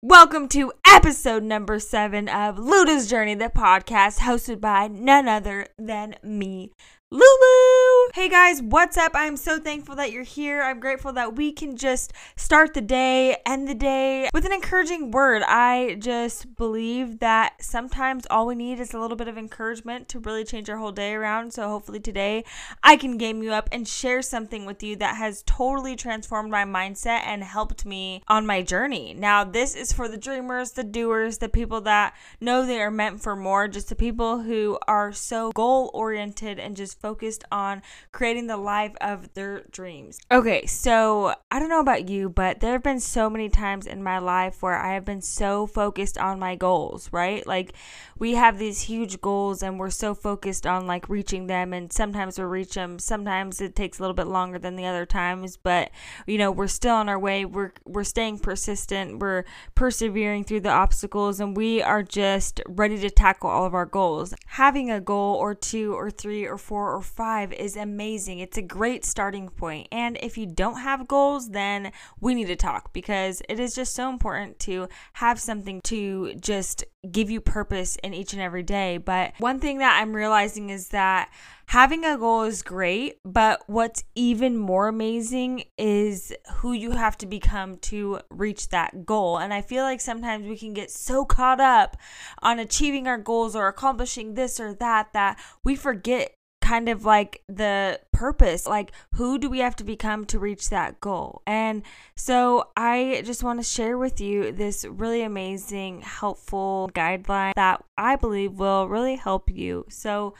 Welcome to episode number seven of Luda's Journey, the podcast hosted by none other than me, Lulu. Hey guys, what's up? I'm so thankful that you're here. I'm grateful that we can just start the day, end the day with an encouraging word. I just believe that sometimes all we need is a little bit of encouragement to really change our whole day around. So hopefully today I can game you up and share something with you that has totally transformed my mindset and helped me on my journey. Now, this is for the dreamers, the doers, the people that know they are meant for more, just the people who are so goal oriented and just focused on creating the life of their dreams. Okay, so I don't know about you, but there have been so many times in my life where I have been so focused on my goals, right? Like we have these huge goals and we're so focused on like reaching them and sometimes we reach them, sometimes it takes a little bit longer than the other times, but you know, we're still on our way. We're we're staying persistent. We're persevering through the obstacles and we are just ready to tackle all of our goals. Having a goal or two or three or four or five is amazing. It's a great starting point. And if you don't have goals, then we need to talk because it is just so important to have something to just give you purpose in each and every day. But one thing that I'm realizing is that having a goal is great, but what's even more amazing is who you have to become to reach that goal. And I feel like sometimes we can get so caught up on achieving our goals or accomplishing this or that that we forget kind of like the purpose like who do we have to become to reach that goal and so i just want to share with you this really amazing helpful guideline that i believe will really help you so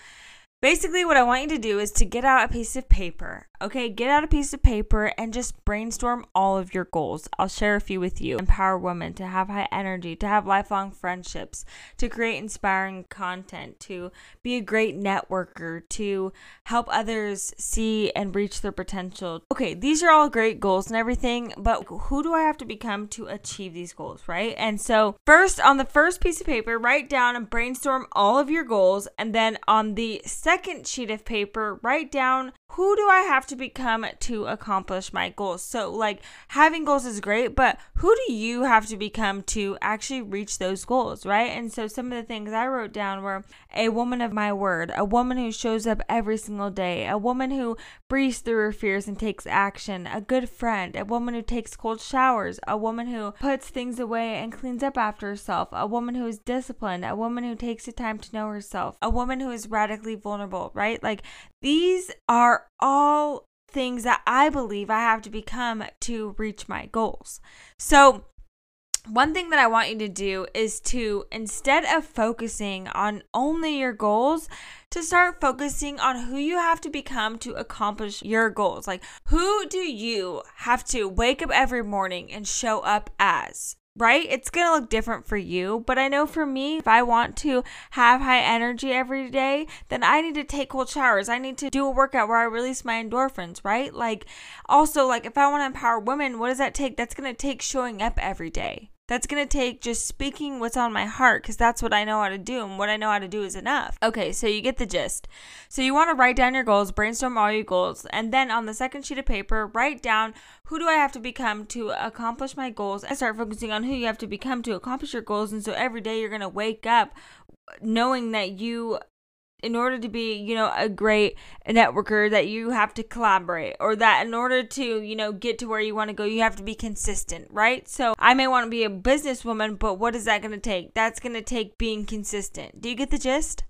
basically what i want you to do is to get out a piece of paper Okay, get out a piece of paper and just brainstorm all of your goals. I'll share a few with you. Empower women to have high energy, to have lifelong friendships, to create inspiring content, to be a great networker, to help others see and reach their potential. Okay, these are all great goals and everything, but who do I have to become to achieve these goals, right? And so, first, on the first piece of paper, write down and brainstorm all of your goals. And then on the second sheet of paper, write down who do I have to become to accomplish my goals? So, like, having goals is great, but who do you have to become to actually reach those goals, right? And so, some of the things I wrote down were a woman of my word, a woman who shows up every single day, a woman who breathes through her fears and takes action, a good friend, a woman who takes cold showers, a woman who puts things away and cleans up after herself, a woman who is disciplined, a woman who takes the time to know herself, a woman who is radically vulnerable, right? Like, these are all things that I believe I have to become to reach my goals. So, one thing that I want you to do is to instead of focusing on only your goals, to start focusing on who you have to become to accomplish your goals. Like, who do you have to wake up every morning and show up as? Right? It's going to look different for you. But I know for me, if I want to have high energy every day, then I need to take cold showers. I need to do a workout where I release my endorphins, right? Like, also, like, if I want to empower women, what does that take? That's going to take showing up every day. That's going to take just speaking what's on my heart because that's what I know how to do. And what I know how to do is enough. Okay, so you get the gist. So you want to write down your goals, brainstorm all your goals. And then on the second sheet of paper, write down who do I have to become to accomplish my goals and start focusing on who you have to become to accomplish your goals. And so every day you're going to wake up knowing that you in order to be, you know, a great networker that you have to collaborate or that in order to, you know, get to where you want to go, you have to be consistent, right? So I may want to be a businesswoman, but what is that going to take? That's going to take being consistent. Do you get the gist?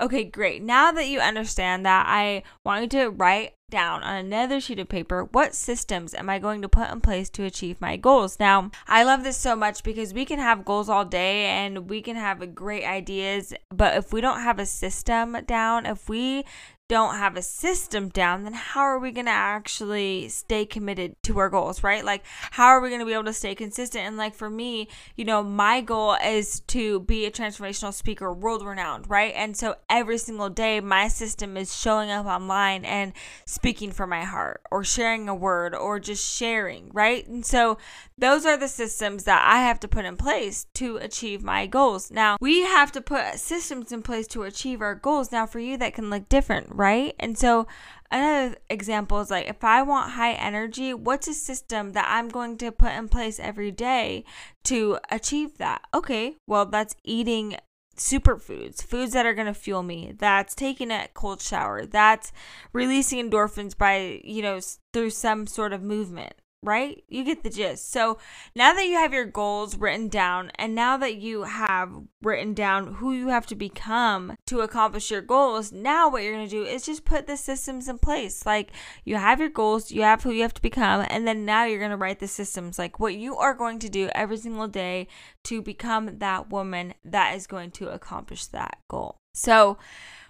Okay, great. Now that you understand that, I want you to write down on another sheet of paper what systems am I going to put in place to achieve my goals. Now, I love this so much because we can have goals all day and we can have great ideas, but if we don't have a system down, if we don't have a system down, then how are we going to actually stay committed to our goals, right? Like, how are we going to be able to stay consistent? And, like, for me, you know, my goal is to be a transformational speaker, world renowned, right? And so every single day, my system is showing up online and speaking from my heart or sharing a word or just sharing, right? And so those are the systems that I have to put in place to achieve my goals. Now, we have to put systems in place to achieve our goals. Now, for you, that can look different, right? Right? And so another example is like if I want high energy, what's a system that I'm going to put in place every day to achieve that? Okay, well, that's eating superfoods, foods that are going to fuel me. That's taking a cold shower. That's releasing endorphins by, you know, through some sort of movement right? You get the gist. So now that you have your goals written down, and now that you have written down who you have to become to accomplish your goals, now what you're going to do is just put the systems in place. Like you have your goals, you have who you have to become, and then now you're going to write the systems, like what you are going to do every single day to become that woman that is going to accomplish that goal. So,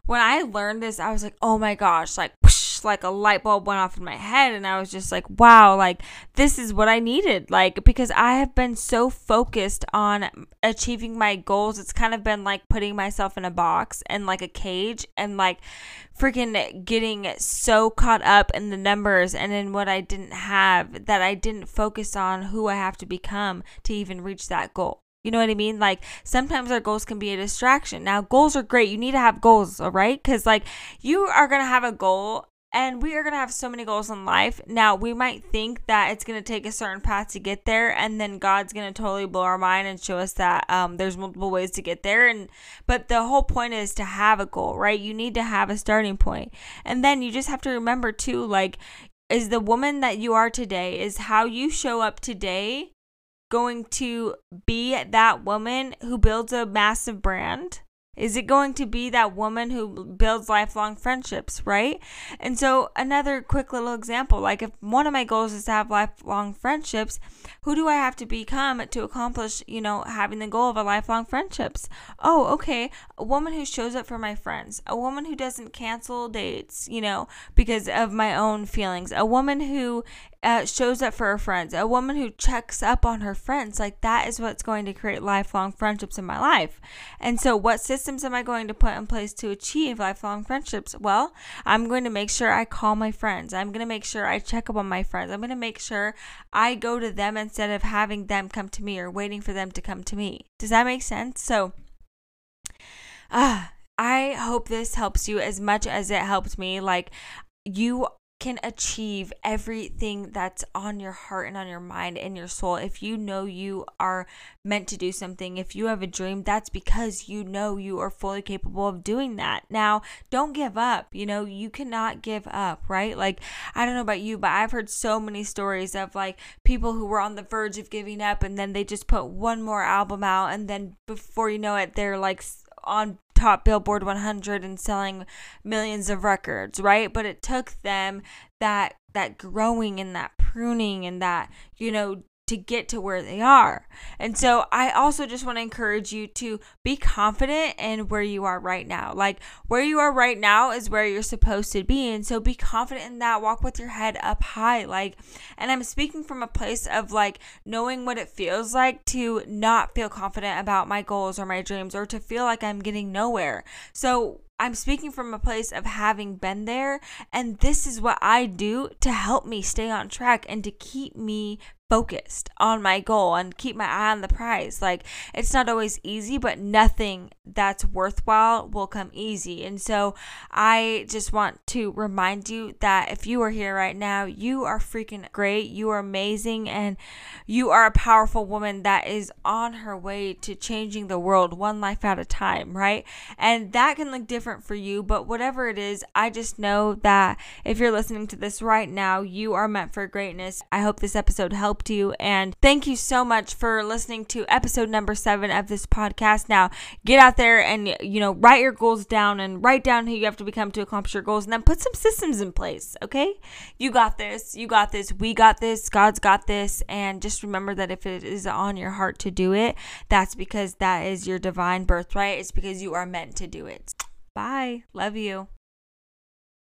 when I learned this, I was like, oh my gosh, like, whoosh, like a light bulb went off in my head. And I was just like, wow, like, this is what I needed. Like, because I have been so focused on achieving my goals. It's kind of been like putting myself in a box and like a cage and like freaking getting so caught up in the numbers and in what I didn't have that I didn't focus on who I have to become to even reach that goal. You know what I mean? Like sometimes our goals can be a distraction. Now, goals are great. You need to have goals, all right? Because, like, you are going to have a goal and we are going to have so many goals in life. Now, we might think that it's going to take a certain path to get there, and then God's going to totally blow our mind and show us that um, there's multiple ways to get there. And but the whole point is to have a goal, right? You need to have a starting point, and then you just have to remember too, like, is the woman that you are today, is how you show up today going to be that woman who builds a massive brand? Is it going to be that woman who builds lifelong friendships, right? And so, another quick little example like, if one of my goals is to have lifelong friendships, who do I have to become to accomplish, you know, having the goal of a lifelong friendships? Oh, okay. A woman who shows up for my friends, a woman who doesn't cancel dates, you know, because of my own feelings, a woman who uh, shows up for her friends, a woman who checks up on her friends. Like that is what's going to create lifelong friendships in my life. And so, what systems am I going to put in place to achieve lifelong friendships? Well, I'm going to make sure I call my friends. I'm going to make sure I check up on my friends. I'm going to make sure I go to them instead of having them come to me or waiting for them to come to me. Does that make sense? So, ah. Uh, I hope this helps you as much as it helped me. Like, you can achieve everything that's on your heart and on your mind and your soul. If you know you are meant to do something, if you have a dream, that's because you know you are fully capable of doing that. Now, don't give up. You know, you cannot give up, right? Like, I don't know about you, but I've heard so many stories of like people who were on the verge of giving up and then they just put one more album out and then before you know it, they're like on top Billboard 100 and selling millions of records, right? But it took them that that growing and that pruning and that, you know, to get to where they are. And so I also just want to encourage you to be confident in where you are right now. Like where you are right now is where you're supposed to be. And so be confident in that. Walk with your head up high. Like, and I'm speaking from a place of like knowing what it feels like to not feel confident about my goals or my dreams or to feel like I'm getting nowhere. So I'm speaking from a place of having been there, and this is what I do to help me stay on track and to keep me focused on my goal and keep my eye on the prize. Like it's not always easy, but nothing that's worthwhile will come easy. And so I just want to remind you that if you are here right now, you are freaking great. You are amazing and you are a powerful woman that is on her way to changing the world one life at a time, right? And that can look different for you, but whatever it is, I just know that if you're listening to this right now, you are meant for greatness. I hope this episode helped you. And thank you so much for listening to episode number seven of this podcast. Now, get out there and, you know, write your goals down and write down who you have to become to accomplish your goals and then put some systems in place. Okay. You got this. You got this. We got this. God's got this. And just remember that if it is on your heart to do it, that's because that is your divine birthright. It's because you are meant to do it. Bye. Love you.